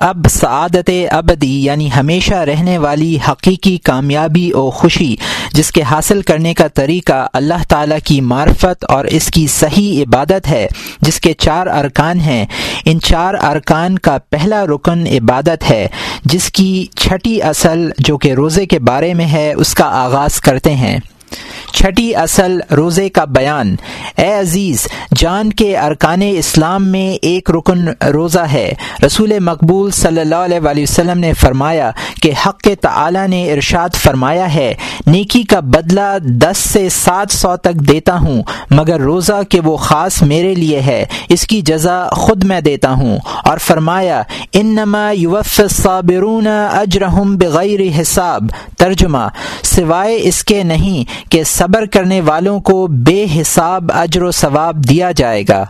اب سعادت ابدی یعنی ہمیشہ رہنے والی حقیقی کامیابی و خوشی، جس کے حاصل کرنے کا طریقہ اللہ تعالیٰ کی معرفت اور اس کی صحیح عبادت ہے، جس کے چار ارکان ہیں۔ ان چار ارکان کا پہلا رکن عبادت ہے، جس کی چھٹی اصل جو کہ روزے کے بارے میں ہے، اس کا آغاز کرتے ہیں۔ چھٹی اصل روزے کا بیان۔ اے عزیز، جان کے ارکان اسلام میں ایک رکن روزہ ہے۔ رسول مقبول صلی اللہ علیہ وآلہ وسلم نے فرمایا کہ حق تعالی نے ارشاد فرمایا ہے، نیکی کا بدلہ دس سے سات سو تک دیتا ہوں، مگر روزہ کہ وہ خاص میرے لیے ہے، اس کی جزا خود میں دیتا ہوں۔ اور فرمایا، انما یوف صابرون اجرحم بغیر حساب۔ ترجمہ، سوائے اس کے نہیں کہ صبر کرنے والوں کو بے حساب اجر و ثواب دیا جائے گا۔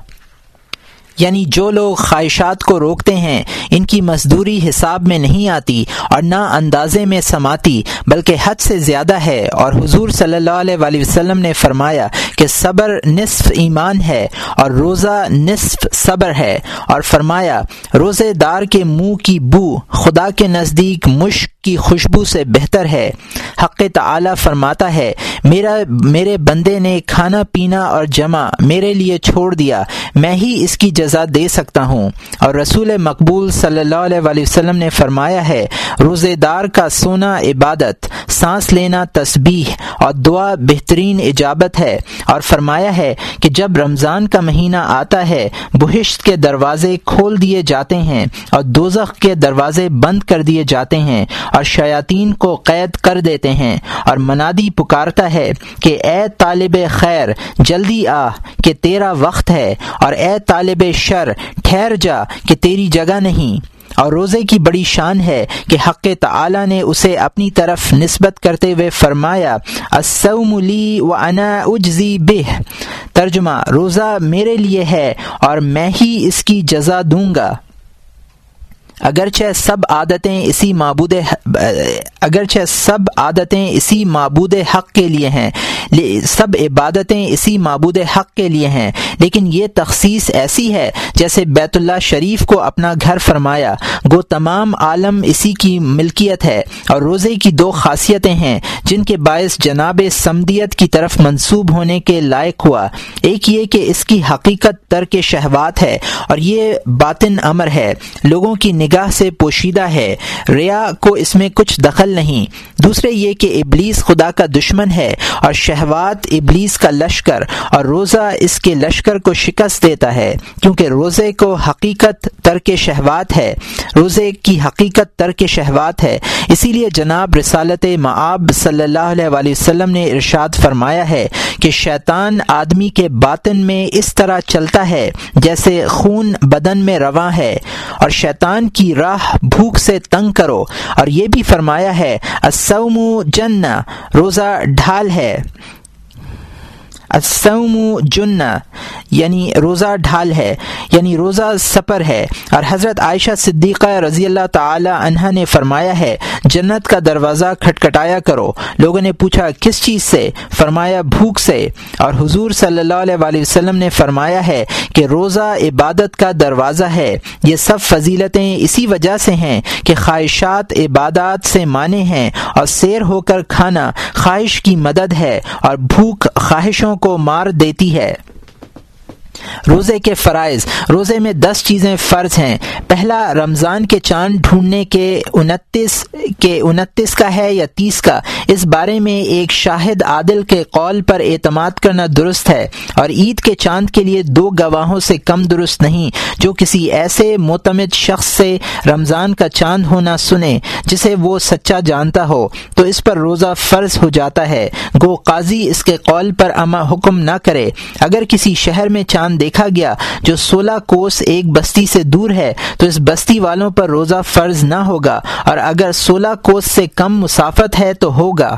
یعنی جو لوگ خواہشات کو روکتے ہیں، ان کی مزدوری حساب میں نہیں آتی اور نہ اندازے میں سماتی، بلکہ حد سے زیادہ ہے۔ اور حضور صلی اللہ علیہ وآلہ وسلم نے فرمایا کہ صبر نصف ایمان ہے اور روزہ نصف صبر ہے۔ اور فرمایا، روزے دار کے منہ کی بو خدا کے نزدیک مشک کی خوشبو سے بہتر ہے۔ حق تعالی فرماتا ہے، میرا، میرے بندے نے کھانا پینا اور جمع میرے لیے چھوڑ دیا، میں ہی اس کی جزا دے سکتا ہوں۔ اور رسول مقبول صلی اللہ علیہ وآلہ وسلم نے فرمایا ہے روزے دار کا سونا عبادت، سانس لینا تسبیح اور دعا بہترین اجابت ہے۔ اور فرمایا ہے کہ جب رمضان کا مہینہ آتا ہے، بہشت کے دروازے کھول دیے جاتے ہیں اور دوزخ کے دروازے بند کر دیے جاتے ہیں اور شیاطین کو قید کر دیتے ہیں۔ اور منادی پکارتا ہے کہ اے طالب خیر، جلدی آ کہ تیرا وقت ہے۔ اور اے طالب شر، ٹھہر جا کہ تیری جگہ نہیں۔ اور روزے کی بڑی شان ہے کہ حق تعالی نے اسے اپنی طرف نسبت کرتے ہوئے فرمایا لی و انا اجزی بہ ترجمہ، روزہ میرے لیے ہے اور میں ہی اس کی جزا دوں گا۔ اگرچہ سب عادتیں اسی معبود اگرچہ سب عادتیں اسی معبود حق کے لیے ہیں سب عبادتیں اسی معبود حق کے لیے ہیں۔ لیکن یہ تخصیص ایسی ہے جیسے بیت اللہ شریف کو اپنا گھر فرمایا۔ گو تمام عالم اسی کی ملکیت ہے اور روزے کی دو خاصیتیں ہیں، جن کے باعث جناب سمدیت کی طرف منسوب ہونے کے لائق ہوا۔ ایک یہ کہ اس کی حقیقت ترک شہوات ہے اور یہ باطن امر ہے۔ لوگوں کی نگاہ سے پوشیدہ ہے۔ ریا کو اس میں کچھ دخل نہیں۔ دوسرے یہ کہ ابلیس خدا کا دشمن ہے اور شہوات ابلیس کا لشکر اور روزہ اس کے لشکر کو شکست دیتا ہے، کیونکہ روزے کو حقیقت ترک شہوات ہے۔ روزے کی حقیقت ترک شہوات ہے۔ اسی لیے جناب رسالت معاب صلی اللہ علیہ وآلہ وسلم نے ارشاد فرمایا ہے کہ شیطان آدمی کے باطن میں اس طرح چلتا ہے جیسے خون بدن میں رواں ہے۔ اور شیطان کی راہ بھوک سے تنگ کرو۔ اور یہ بھی فرمایا ہے۔ السوم جنہ روزہ ڈھال ہے۔ السوم جنہ یعنی روزہ ڈھال ہے یعنی روزہ سپر ہے۔ اور حضرت عائشہ صدیقہ رضی اللہ تعالی عنہ نے فرمایا ہے، جنت کا دروازہ کھٹکھٹایا کرو۔ لوگوں نے پوچھا، کس چیز سے؟ فرمایا، بھوک سے۔ اور حضور صلی اللہ علیہ وآلہ وسلم نے فرمایا ہے کہ روزہ عبادت کا دروازہ ہے۔ یہ سب فضیلتیں اسی وجہ سے ہیں کہ خواہشات عبادات سے مانے ہیں اور سیر ہو کر کھانا خواہش کی مدد ہے اور بھوک خواہشوں کو مار دیتی ہے۔ روزے کے فرائض، روزے میں دس چیزیں فرض ہیں۔ پہلا، رمضان کے چاند ڈھونڈنے کے انتیس کے انتیس کا ہے یا تیس کا؟ اس بارے میں ایک شاہد عادل کے قول پر اعتماد کرنا درست ہے۔ اور عید کے چاند کے لیے دو گواہوں سے کم درست نہیں۔ جو کسی ایسے معتمد شخص سے رمضان کا چاند ہونا سنے، جسے وہ سچا جانتا ہو، تو اس پر روزہ فرض ہو جاتا ہے۔ گو قاضی اس کے قول پر اما حکم نہ کرے۔ اگر کسی شہر میں چاند دیکھا گیا جو سولہ کوس ایک بستی سے دور ہے، تو اس بستی والوں پر روزہ فرض نہ ہوگا، اور اگر سولہ کوس سے کم مسافت ہے تو ہوگا۔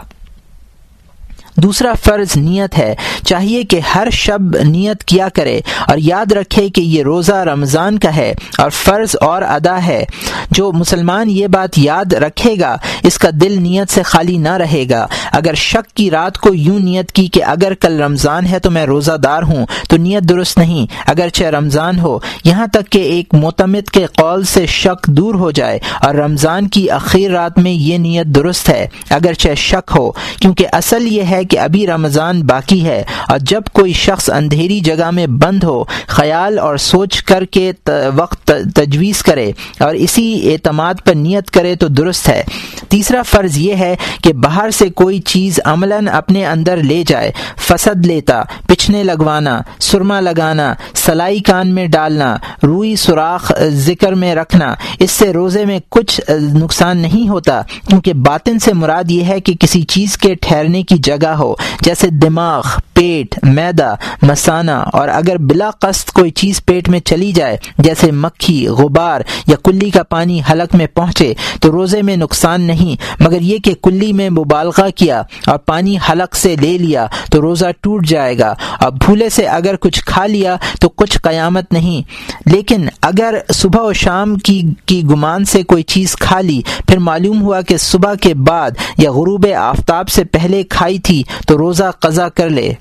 دوسرا فرض نیت ہے، چاہیے کہ ہر شب نیت کیا کرے، اور یاد رکھے کہ یہ روزہ رمضان کا ہے، اور فرض اور ادا ہے۔ جو مسلمان یہ بات یاد رکھے گا، اس کا دل نیت سے خالی نہ رہے گا۔ اگر شک کی رات کو یوں نیت کی کہ اگر کل رمضان ہے تو میں روزہ دار ہوں، تو نیت درست نہیں۔ اگرچہ رمضان ہو، یہاں تک کہ ایک معتمد کے قول سے شک دور ہو جائے، اور رمضان کی اخیر رات میں یہ نیت درست ہے۔ اگرچہ شک ہو، کیونکہ اصل یہ ہے کہ ابھی رمضان باقی ہے، اور جب کوئی شخص اندھیری جگہ میں بند ہو، خیال اور سوچ کر کے وقت تجویز کرے، اور اسی اعتماد پر نیت کرے تو درست ہے۔ تیسرا فرض یہ ہے کہ باہر سے کوئی چیز عملاً اپنے اندر لے جائے، فسد لیتا، پچھنے لگوانا، سرما لگانا، سلائی کان میں ڈالنا، روئی سوراخ ذکر میں رکھنا، اس سے روزے میں کچھ نقصان نہیں ہوتا، کیونکہ باطن سے مراد یہ ہے کہ کسی چیز کے ٹھہرنے کی جگہ ہو، جیسے دماغ، پیٹ، میدا، مسانہ، اور اگر بلا قصد کوئی چیز پیٹ میں چلی جائے، جیسے مکھی، غبار یا کلی کا پانی حلق میں پہنچے، تو روزے میں نقصان نہیں، مگر یہ کہ کلی میں مبالغہ اور پانی حلق سے لے لیا تو روزہ ٹوٹ جائے گا اور بھولے سے اگر کچھ کھا لیا تو کچھ قیامت نہیں۔ لیکن اگر صبح و شام کی کی گمان سے کوئی چیز کھا لی، پھر معلوم ہوا کہ صبح کے بعد یا غروب آفتاب سے پہلے کھائی تھی تو روزہ قضا کر لے۔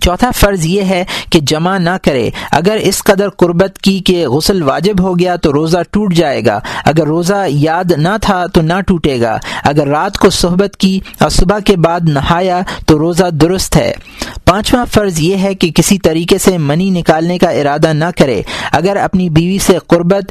چوتھا فرض یہ ہے کہ جمع نہ کرے۔ اگر اس قدر قربت کی کہ غسل واجب ہو گیا تو روزہ ٹوٹ جائے گا۔ اگر روزہ یاد نہ تھا تو نہ ٹوٹے گا۔ اگر رات کو صحبت کی اور صبح کے بعد نہایا تو روزہ درست ہے۔ پانچواں فرض یہ ہے کہ کسی طریقے سے منی نکالنے کا ارادہ نہ کرے۔ اگر اپنی بیوی سے قربت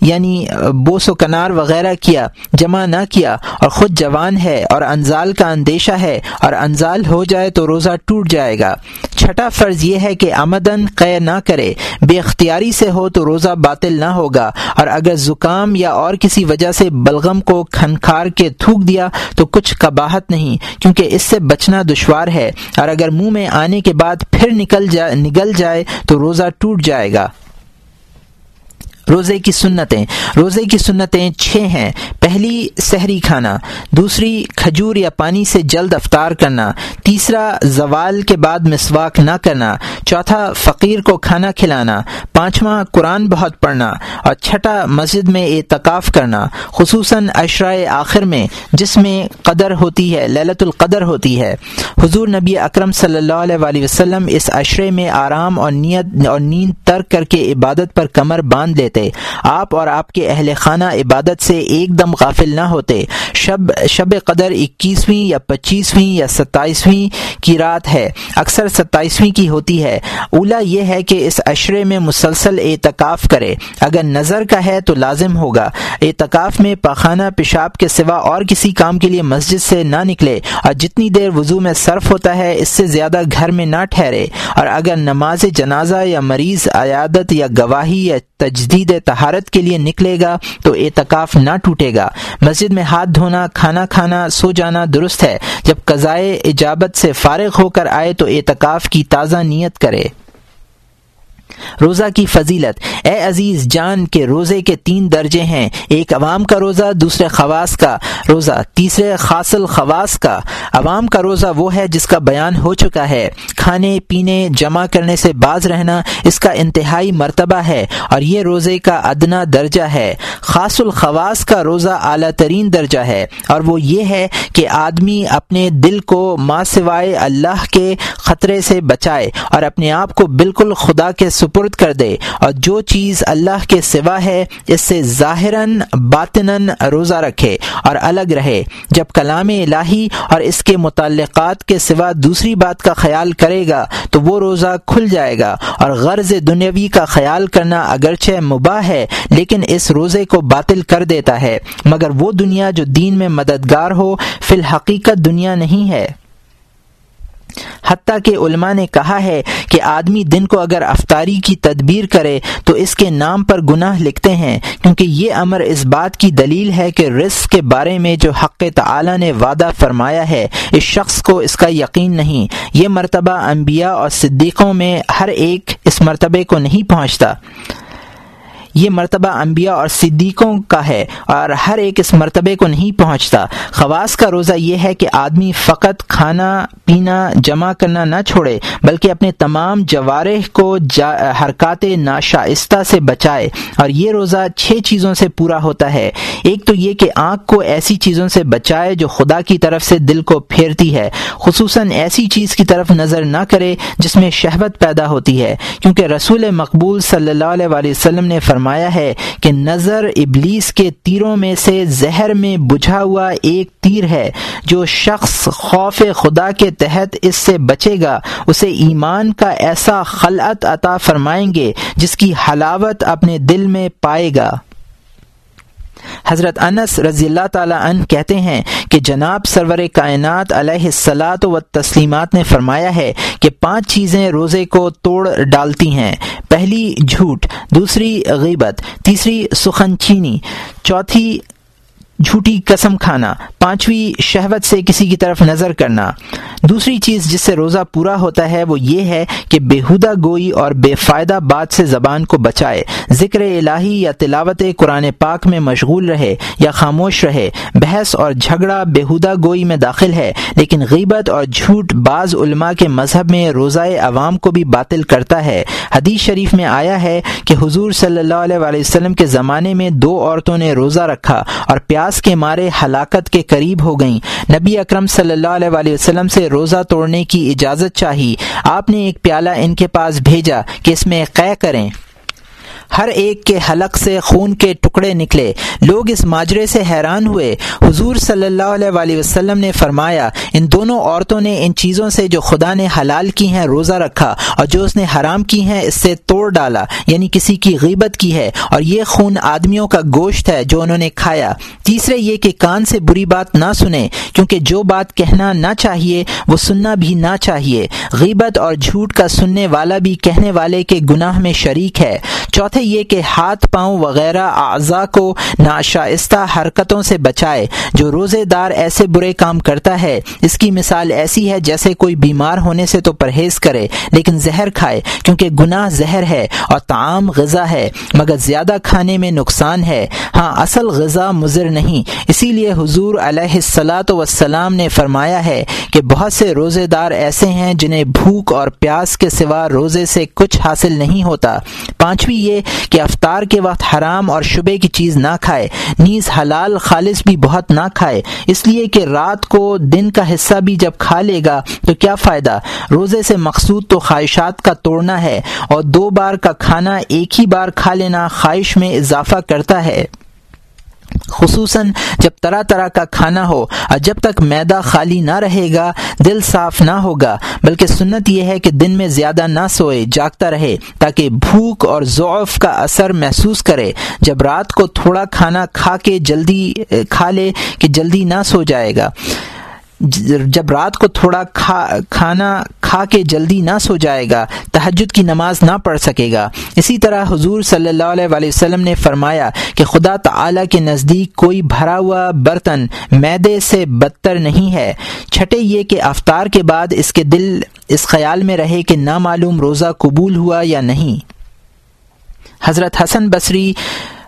یعنی بوس و کنار وغیرہ کیا، جمع نہ کیا اور خود جوان ہے اور انزال کا اندیشہ ہے اور انزال ہو جائے تو روزہ ٹوٹ جائے گا۔ چھٹا فرض یہ ہے کہ آمدن قے نہ کرے، بے اختیاری سے ہو تو روزہ باطل نہ ہوگا، اور اگر زکام یا اور کسی وجہ سے بلغم کو کھنکھار کے تھوک دیا تو کچھ قباہت نہیں، کیونکہ اس سے بچنا دشوار ہے، اور اگر منہ میں آنے کے بعد پھر نکل جائے نگل جائے تو روزہ ٹوٹ جائے گا۔ روزے کی سنتیں۔ روزے کی سنتیں چھ ہیں۔ پہلی، سحری کھانا۔ دوسری، کھجور یا پانی سے جلد افطار کرنا۔ تیسرا، زوال کے بعد مسواک نہ کرنا۔ چوتھا، فقیر کو کھانا کھلانا۔ پانچواں، قرآن بہت پڑھنا۔ اور چھٹا، مسجد میں اعتکاف کرنا۔ خصوصاً اشرائے آخر میں، جس میں قدر ہوتی ہے للت القدر ہوتی ہے۔ حضور نبی اکرم صلی اللہ علیہ وآلہ وسلم اس عشرے میں آرام اور نیت اور نیند ترک کر کے عبادت پر کمر باندھ لیتے آپ اور آپ کے اہل خانہ عبادت سے ایک دم غافل نہ ہوتے۔ شب شب قدر اکیسویں یا پچیسویں یا ستائیسویں کی رات ہے، اکثر ستائیسویں کی ہوتی ہے۔ اولا یہ ہے کہ اس عشرے میں مسلسل اعتکاف کرے۔ اگر نظر کا ہے تو لازم ہوگا۔ اعتکاف میں پاخانہ پیشاب کے سوا اور کسی کام کے لیے مسجد سے نہ نکلے اور جتنی دیر وضو میں صرف ہوتا ہے، اس سے زیادہ گھر میں نہ ٹھہرے۔ اور اگر نماز جنازہ یا مریض، عیادت یا گواہی یا تجدید تہارت کے لیے نکلے گا تو اعتکاف نہ ٹوٹے گا۔ مسجد میں ہاتھ دھونا، کھانا کھانا، سو جانا درست ہے۔ جب قضائے اجابت سے فارغ ہو کر آئے تو اعتکاف کی تازہ نیت کرے۔ روزہ کی فضیلت۔ اے عزیز، جان کے روزے کے تین درجے ہیں۔ ایک عوام کا روزہ، دوسرے خواص کا روزہ۔ تیسرے خاص الخواص کا۔ عوام کا روزہ وہ ہے جس کا بیان ہو چکا ہے۔ کھانے، پینے، جمع کرنے سے باز رہنا اس کا انتہائی مرتبہ ہے اور یہ روزے کا ادنا درجہ ہے۔ خاص الخواص کا روزہ اعلیٰ ترین درجہ ہے اور وہ یہ ہے کہ آدمی اپنے دل کو ماں سوائے اللہ کے خطرے سے بچائے اور اپنے آپ کو بالکل خدا کے سپرد کر دے اور جو چیز اللہ کے سوا ہے، اس سے ظاہراً، باطناً روزہ رکھے اور الگ رہے۔ جب کلام الہی اور اس کے متعلقات کے سوا دوسری بات کا خیال کرے گا، تو وہ روزہ کھل جائے گا اور غرض دنیاوی کا خیال کرنا اگرچہ مباح ہے، لیکن اس روزے کو باطل کر دیتا ہے۔ مگر وہ دنیا جو دین میں مددگار ہو، فی الحقیقت دنیا نہیں ہے۔ حتیٰ کہ علماء نے کہا ہے کہ آدمی دن کو اگر افطاری کی تدبیر کرے تو اس کے نام پر گناہ لکھتے ہیں، کیونکہ یہ امر اس بات کی دلیل ہے کہ رزق کے بارے میں جو حق تعالی نے وعدہ فرمایا ہے، اس شخص کو اس کا یقین نہیں۔ یہ مرتبہ انبیاء اور صدیقوں میں ہر ایک اس مرتبے کو نہیں پہنچتا۔ یہ مرتبہ انبیاء اور صدیقوں کا ہے اور ہر ایک اس مرتبے کو نہیں پہنچتا۔ خواص کا روزہ یہ ہے کہ آدمی فقط کھانا، پینا، جمع کرنا نہ چھوڑے، بلکہ اپنے تمام جوارح کو حرکات ناشائستہ سے بچائے۔ اور یہ روزہ چھ چیزوں سے پورا ہوتا ہے۔ ایک تو یہ کہ آنکھ کو ایسی چیزوں سے بچائے جو خدا کی طرف سے دل کو پھیرتی ہے۔ خصوصاً ایسی چیز کی طرف نظر نہ کرے جس میں شہوت پیدا ہوتی ہے۔ کیونکہ رسول مقبول صلی اللہ علیہ وسلم نے فرمایا ہے کہ نظر ابلیس کے تیروں میں سے زہر میں بجھا ہوا ایک تیر ہے جو شخص خوف خدا کے تحت اس سے بچے گا، اسے ایمان کا ایسا خلعت عطا فرمائیں گے جس کی حلاوت اپنے دل میں پائے گا۔ حضرت انس رضی اللہ تعالیٰ عنہ کہتے ہیں کہ جناب سرور کائنات علیہ السلاط و تسلیمات نے فرمایا ہے کہ پانچ چیزیں روزے کو توڑ ڈالتی ہیں۔ پہلی جھوٹ، دوسری غیبت، تیسری سخن چینی چوتھی جھوٹی قسم کھانا، پانچویں شہوت سے کسی کی طرف نظر کرنا۔ دوسری چیز جس سے روزہ پورا ہوتا ہے وہ یہ ہے کہ بےحدہ گوئی اور بے فائدہ بات سے زبان کو بچائے۔ ذکر الہی یا تلاوت قرآن پاک میں مشغول رہے یا خاموش رہے۔ بحث اور جھگڑا بےحدہ گوئی میں داخل ہے، لیکن غیبت اور جھوٹ بعض علماء کے مذہب میں روزہ عوام کو بھی باطل کرتا ہے۔ حدیث شریف میں آیا ہے کہ حضور صلی اللہ علیہ وسلم کے زمانے میں دو عورتوں نے روزہ رکھا اور پیار پیاس کے مارے ہلاکت کے قریب ہو گئیں۔ نبی اکرم صلی اللہ علیہ وآلہ وسلم سے روزہ توڑنے کی اجازت چاہی۔ آپ نے ایک پیالہ ان کے پاس بھیجا کہ اس میں قے کریں۔ ہر ایک کے حلق سے خون کے ٹکڑے نکلے۔ لوگ اس ماجرے سے حیران ہوئے۔ حضور صلی اللہ علیہ وآلہ وسلم نے فرمایا، ان دونوں عورتوں نے ان چیزوں سے جو خدا نے حلال کی ہیں روزہ رکھا اور جو اس نے حرام کی ہیں اس سے توڑ ڈالا یعنی کسی کی غیبت کی ہے۔ اور یہ خون آدمیوں کا گوشت ہے جو انہوں نے کھایا۔ تیسرے، یہ کہ کان سے بری بات نہ سنیں، کیونکہ جو بات کہنا نہ چاہیے، وہ سننا بھی نہ چاہیے۔ غیبت اور جھوٹ کا سننے والا بھی کہنے والے کے گناہ میں شریک ہے۔ چوتھے یہ کہ ہاتھ پاؤں وغیرہ اعضاء کو ناشائستہ حرکتوں سے بچائے، جو روزے دار ایسے برے کام کرتا ہے۔ اس کی مثال ایسی ہے جیسے کوئی بیمار ہونے سے تو پرہیز کرے، لیکن زہر کھائے کیونکہ گناہ زہر ہے اور تعام غذا ہے، مگر زیادہ کھانے میں نقصان ہے۔ ہاں اصل غذا مضر نہیں۔ اسی لیے حضور علیہ السلاۃ وسلام نے فرمایا ہے کہ بہت سے روزے دار ایسے ہیں جنہیں بھوک اور پیاس کے سوا روزے سے کچھ حاصل نہیں ہوتا۔ پانچویں یہ کہ افطار کے وقت حرام اور شبے کی چیز نہ کھائے۔ نیز حلال خالص بھی بہت نہ کھائے۔ اس لیے کہ رات کو دن کا حصہ بھی جب کھا لے گا تو کیا فائدہ؟ روزے سے مقصود تو خواہشات کا توڑنا ہے اور دو بار کا کھانا ایک ہی بار کھا لینا خواہش میں اضافہ کرتا ہے۔ خصوصاً جب طرح طرح کا کھانا ہو اور جب تک میدا خالی نہ رہے گا، دل صاف نہ ہوگا۔ بلکہ سنت یہ ہے کہ دن میں زیادہ نہ سوئے، جاگتا رہے تاکہ بھوک اور ضعف کا اثر محسوس کرے۔ جب رات کو تھوڑا کھانا کھا کے جلدی، کھا لے کہ جلدی نہ سو جائے گا۔ جب رات کو تھوڑا کھا، کھانا کھا کے جلدی نہ سو جائے گا تحجد کی نماز نہ پڑھ سکے گا۔ اسی طرح حضور صلی اللہ علیہ وآلہ وسلم نے فرمایا کہ خدا تعالی کے نزدیک کوئی بھرا ہوا برتن میدے سے بدتر نہیں ہے۔ چھٹے یہ کہ افطار کے بعد اس کے دل، اس خیال میں رہے کہ نامعلوم روزہ قبول ہوا یا نہیں۔ حضرت حسن بصری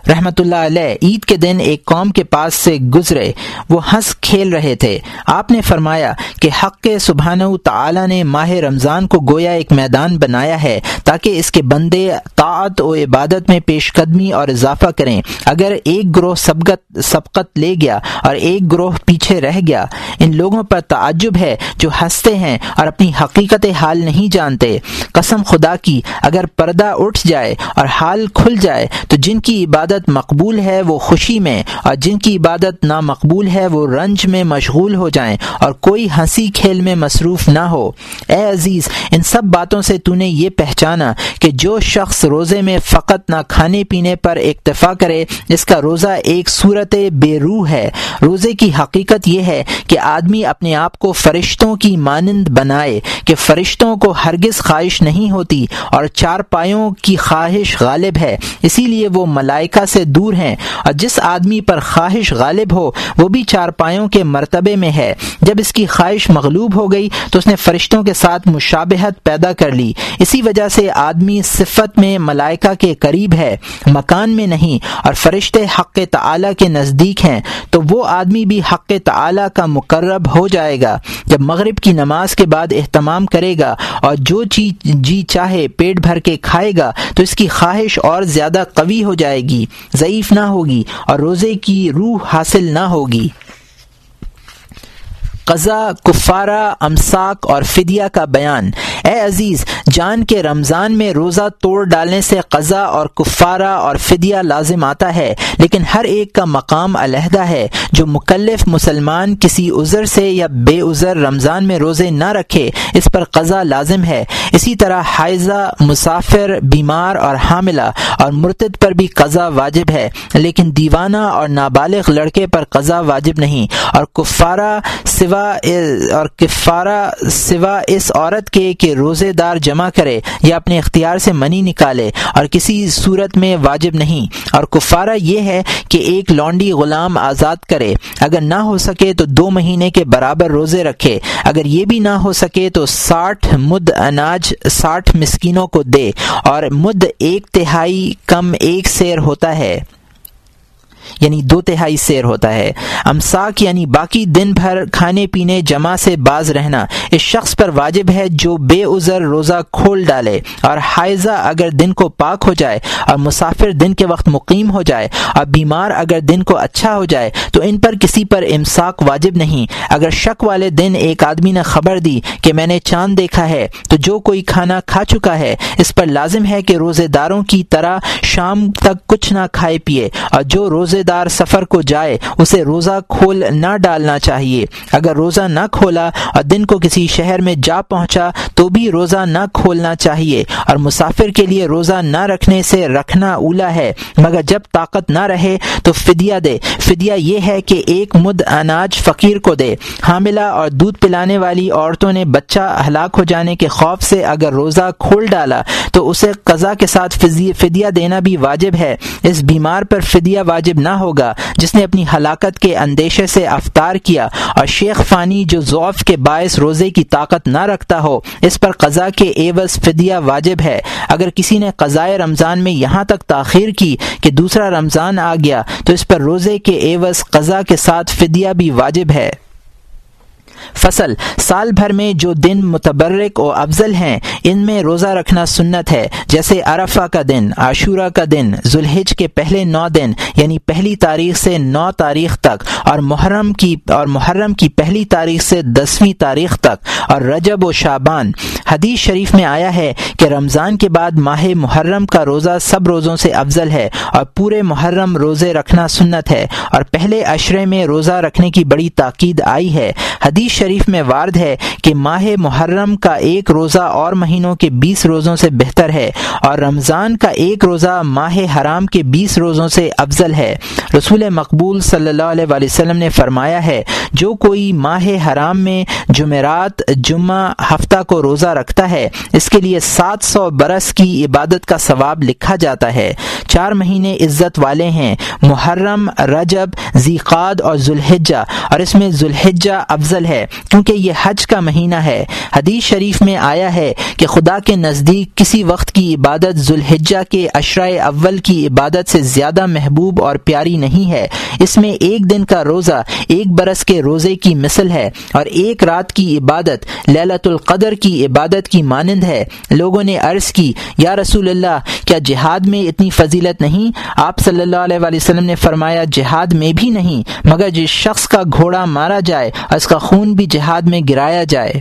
رحمۃ اللہ علیہ، عید کے دن ایک قوم کے پاس سے گزرے، وہ ہنس کھیل رہے تھے۔ آپ نے فرمایا کہ حق کے سبحانہ تعالی نے ماہ رمضان کو گویا ایک میدان بنایا ہے تاکہ اس کے بندے طاعت و عبادت میں پیش قدمی اور اضافہ کریں۔ اگر ایک گروہ سبقت سبقت لے گیا اور ایک گروہ پیچھے رہ گیا، ان لوگوں پر تعجب ہے جو ہنستے ہیں اور اپنی حقیقت حال نہیں جانتے۔ قسم خدا کی، اگر پردہ اٹھ جائے اور حال کھل جائے، تو جن کی عبادت عبادت مقبول ہے، وہ خوشی میں۔ اور جن کی عبادت نامقبول ہے، وہ رنج میں مشغول ہو جائیں۔ اور کوئی ہنسی کھیل میں مصروف نہ ہو۔ اے عزیز، ان سب باتوں سے تو نے یہ پہچانا کہ جو شخص روزے میں فقط نہ کھانے پینے پر اکتفا کرے، اس کا روزہ ایک صورت بے روح ہے۔ روزے کی حقیقت یہ ہے کہ آدمی اپنے آپ کو فرشتوں کی مانند بنائے کہ فرشتوں کو ہرگز خواہش نہیں ہوتی اور چار پایوں کی خواہش غالب ہے۔ اسی لیے وہ ملائکہ ملائکہ سے دور ہیں اور جس آدمی پر خواہش غالب ہو، وہ بھی چار پایوں کے مرتبے میں ہے۔ جب اس کی خواہش مغلوب ہو گئی، تو اس نے فرشتوں کے ساتھ مشابہت پیدا کر لی۔ اسی وجہ سے آدمی صفت میں ملائکہ کے قریب ہے، مکان میں نہیں، اور فرشتے حق تعالی کے نزدیک ہیں۔ تو وہ آدمی بھی حق تعالی کا مقرب ہو جائے گا۔ جب مغرب کی نماز کے بعد اہتمام کرے گا، اور جو چیز جی چاہے، پیٹ بھر کے کھائے گا، تو اس کی خواہش اور زیادہ قوی ہو جائے گی۔ ضعیف نہ ہوگی اور روزے کی روح حاصل نہ ہوگی۔ قضا، کفارہ، امساک اور فدیہ کا بیان۔ اے عزیز، جان کے رمضان میں روزہ توڑ ڈالنے سے قضا اور کفارہ اور فدیہ لازم آتا ہے، لیکن ہر ایک کا مقام علیحدہ ہے۔ جو مکلف مسلمان کسی عذر سے یا بے عذر رمضان میں روزے نہ رکھے، اس پر قضا لازم ہے۔ اسی طرح حائضہ، مسافر، بیمار اور حاملہ اور مرتد پر بھی قضا واجب ہے، لیکن دیوانہ اور نابالغ لڑکے پر قضا واجب نہیں۔ اور کفارہ سوا اور کفارہ سوا اس عورت کے کہ روزے دار جمع کرے یا اپنے اختیار سے منی نکالے اور کسی صورت میں واجب نہیں۔ اور کفارہ یہ ہے کہ ایک لانڈی غلام آزاد کرے۔ اگر نہ ہو سکے تو دو مہینے کے برابر روزے رکھے۔ اگر یہ بھی نہ ہو سکے تو ساٹھ مد اناج ساٹھ مسکینوں کو دے۔ اور مد ایک تہائی کم ایک سیر ہوتا ہے۔ یعنی دو تہائی سیر ہوتا ہے۔ امساک یعنی باقی دن بھر کھانے پینے جمع سے باز رہنا۔ اس شخص پر واجب ہے جو بے عذر روزہ کھول ڈالے اور حائضہ اگر دن کو پاک ہو جائے اور مسافر دن کے وقت مقیم ہو جائے اور بیمار اگر دن کو اچھا ہو جائے تو ان پر کسی پر امساک واجب نہیں۔ اگر شک والے دن ایک آدمی نے خبر دی کہ میں نے چاند دیکھا ہے تو جو کوئی کھانا کھا چکا ہے، اس پر لازم ہے کہ روزے داروں کی طرح شام تک کچھ نہ کھائے پیے اور جو روزے دار سفر کو جائے، اسے روزہ کھول نہ ڈالنا چاہیے۔ اگر روزہ نہ کھولا اور دن کو کسی شہر میں جا پہنچا، تو بھی روزہ نہ کھولنا چاہیے۔ اور مسافر کے لیے روزہ نہ رکھنے سے رکھنا اولا ہے۔ مگر جب طاقت نہ رہے، تو فدیہ دے۔ فدیہ یہ ہے کہ ایک مد اناج فقیر کو دے۔ حاملہ اور دودھ پلانے والی عورتوں نے بچہ ہلاک ہو جانے کے خوف سے اگر روزہ کھول ڈالا تو اسے قضا کے ساتھ فدیہ دینا بھی واجب ہے۔ اس بیمار پر فدیہ واجب نہ ہوگا۔ جس نے اپنی ہلاکت کے اندیشے سے افطار کیا اور شیخ فانی جو ضعف کے باعث روزے کی طاقت نہ رکھتا ہو، اس پر قضا کے ایوز فدیہ واجب ہے۔ اگر کسی نے قضائے رمضان میں یہاں تک تاخیر کی کہ دوسرا رمضان آ گیا، تو اس پر روزے کے ایوز قضا کے ساتھ فدیہ بھی واجب ہے۔ فصل، سال بھر میں جو دن متبرک و افضل ہیں، ان میں روزہ رکھنا سنت ہے، جیسے عرفہ کا دن، عاشورہ کا دن، ذوالحج کے پہلے نو دن یعنی پہلی تاریخ سے نو تاریخ تک، اور محرم کی، اور محرم کی پہلی تاریخ سے دسویں تاریخ تک، اور رجب و شابان حدیث شریف میں آیا ہے کہ رمضان کے بعد ماہ محرم کا روزہ سب روزوں سے افضل ہے، اور پورے محرم روزے رکھنا سنت ہے، اور پہلے اشرے میں روزہ رکھنے کی بڑی تاکید آئی ہے۔ حدیث شریف میں وارد ہے کہ ماہ محرم کا ایک روزہ اور مہینوں کے بیس روزوں سے بہتر ہے اور رمضان کا ایک روزہ ماہ حرام کے بیس روزوں سے افضل ہے۔ رسول مقبول صلی اللہ علیہ وسلم نے فرمایا ہے، جو کوئی ماہ حرام میں جمعرات، جمعہ، ہفتہ کو روزہ رکھتا ہے، اس کے لیے سات سو برس کی عبادت کا ثواب لکھا جاتا ہے۔ چار مہینے عزت والے ہیں، محرم، رجب ذیقاد اور ذوالحجہ، اور اس میں ذوالحجہ افضل ہے، کیونکہ یہ حج کا مہینہ ہے۔ حدیث شریف میں آیا ہے کہ خدا کے نزدیک کسی وقت کی عبادت ذوالحجہ کے اشرائے اول کی عبادت سے زیادہ محبوب اور پیاری نہیں ہے۔ اس میں ایک دن کا روزہ، ایک برس کے روزے کی مثل ہے اور ایک رات کی عبادت للت القدر کی عبادت کی مانند ہے۔ لوگوں نے عرض کی، یا رسول اللہ، کیا جہاد میں اتنی فضیلت نہیں؟ آپ صلی اللہ علیہ وسلم نے فرمایا، جہاد میں بھی نہیں، مگر جس شخص کا گھوڑا مارا جائے، اس کا خون بھی جہاد میں گرایا جائے۔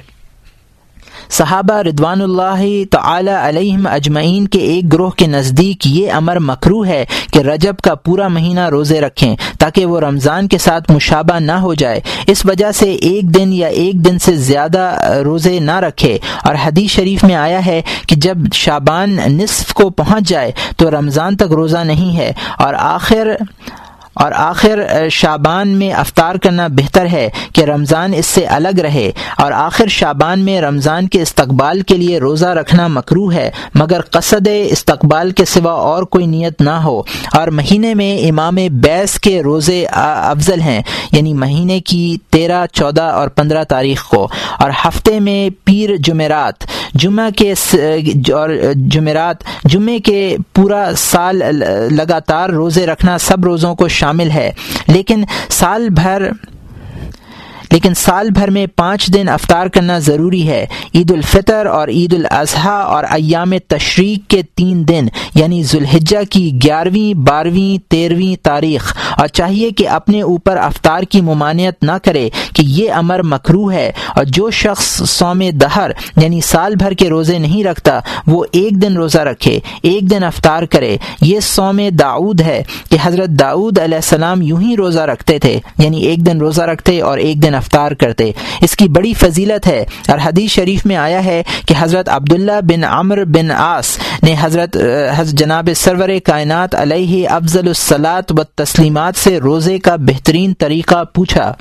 صحابہ ردوان اللہ تعالی علیہم اجمعین کے ایک گروہ کے نزدیک یہ امر مکرو ہے کہ رجب کا پورا مہینہ روزے رکھیں تاکہ وہ رمضان کے ساتھ مشابہ نہ ہو جائے۔ اس وجہ سے ایک دن یا ایک دن سے زیادہ روزے نہ رکھے۔ اور حدیث شریف میں آیا ہے کہ جب شابان نصف کو پہنچ جائے تو رمضان تک روزہ نہیں ہے۔ اور آخر اور آخر شابان میں افطار کرنا بہتر ہے کہ رمضان اس سے الگ رہے اور آخر شابان میں رمضان کے استقبال کے لیے روزہ رکھنا مکرو ہے، مگر قصد استقبال کے سوا اور کوئی نیت نہ ہو۔ اور مہینے میں امام بیس کے روزے افضل ہیں یعنی مہینے کی تیرہ، چودہ اور پندرہ تاریخ کو۔ اور ہفتے میں پیر جمعرات جمعہ کے اور جمعرات، جمعے کے پورا سال لگاتار روزے رکھنا سب روزوں کو شامل ہے۔ لیکن سال بھر، لیکن سال بھر میں پانچ دن افطار کرنا ضروری ہے۔ عید الفطر اور عید الاضحیٰ اور ایام تشریق کے تین دن یعنی ذوالحجہ کی گیارہویں، بارہویں، تیرہویں تاریخ۔ اور چاہیے کہ اپنے اوپر افطار کی ممانعت نہ کرے کہ یہ امر مکرو ہے اور جو شخص سوم دہر یعنی سال بھر کے روزے نہیں رکھتا، وہ ایک دن روزہ رکھے، ایک دن افطار کرے۔ یہ سوم داود ہے کہ حضرت داود علیہ السلام یوں ہی روزہ رکھتے تھے یعنی ایک دن روزہ رکھتے اور ایک دن افطار کرتے۔ اس کی بڑی فضیلت ہے اور حدیث شریف میں آیا ہے کہ حضرت عبداللہ بن عمر بن آس نے حضرت جناب سرور کائنات علیہ افضل الصلاط و تسلیمات سے روزے کا بہترین طریقہ پوچھا۔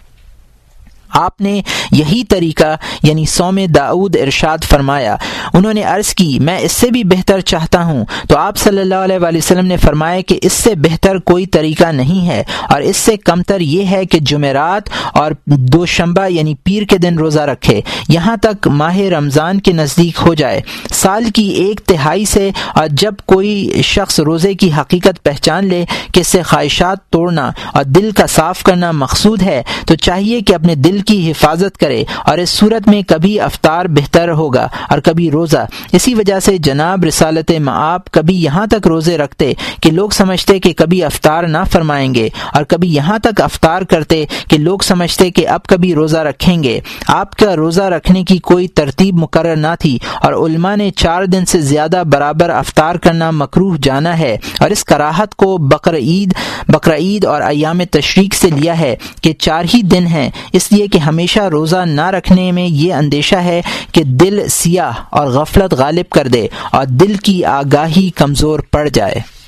آپ نے یہی طریقہ یعنی سوم داود ارشاد فرمایا۔ انہوں نے عرض کی، میں اس سے بھی بہتر چاہتا ہوں۔ تو آپ صلی اللہ علیہ وآلہ وسلم نے فرمایا کہ اس سے بہتر کوئی طریقہ نہیں ہے۔ اور اس سے کمتر یہ ہے کہ جمعرات اور دو شمبہ یعنی پیر کے دن روزہ رکھے۔ یہاں تک ماہ رمضان کے نزدیک ہو جائے۔ سال کی ایک تہائی سے، اور جب کوئی شخص روزے کی حقیقت پہچان لے کہ اس سے خواہشات توڑنا اور دل کا صاف کرنا مقصود ہے، تو چاہیے کہ اپنے دل کی حفاظت کرے اور اس صورت میں کبھی افطار بہتر ہوگا اور کبھی روزہ۔ اسی وجہ سے جناب رسالت معاپ کبھی یہاں تک روزے رکھتے کہ لوگ سمجھتے کہ کبھی افطار نہ فرمائیں گے اور کبھی یہاں تک افطار کرتے کہ لوگ سمجھتے کہ اب کبھی روزہ رکھیں گے۔ آپ کا روزہ رکھنے کی کوئی ترتیب مقرر نہ تھی اور علماء نے چار دن سے زیادہ برابر افطار کرنا مکروح جانا ہے اور اس کراہت کو بقر عید بقر عید اور ایام تشریق سے لیا ہے کہ چار ہی دن ہیں۔ اس لیے کہ ہمیشہ روزہ نہ رکھنے میں یہ اندیشہ ہے کہ دل سیاہ اور غفلت غالب کر دے اور دل کی آگاہی کمزور پڑ جائے۔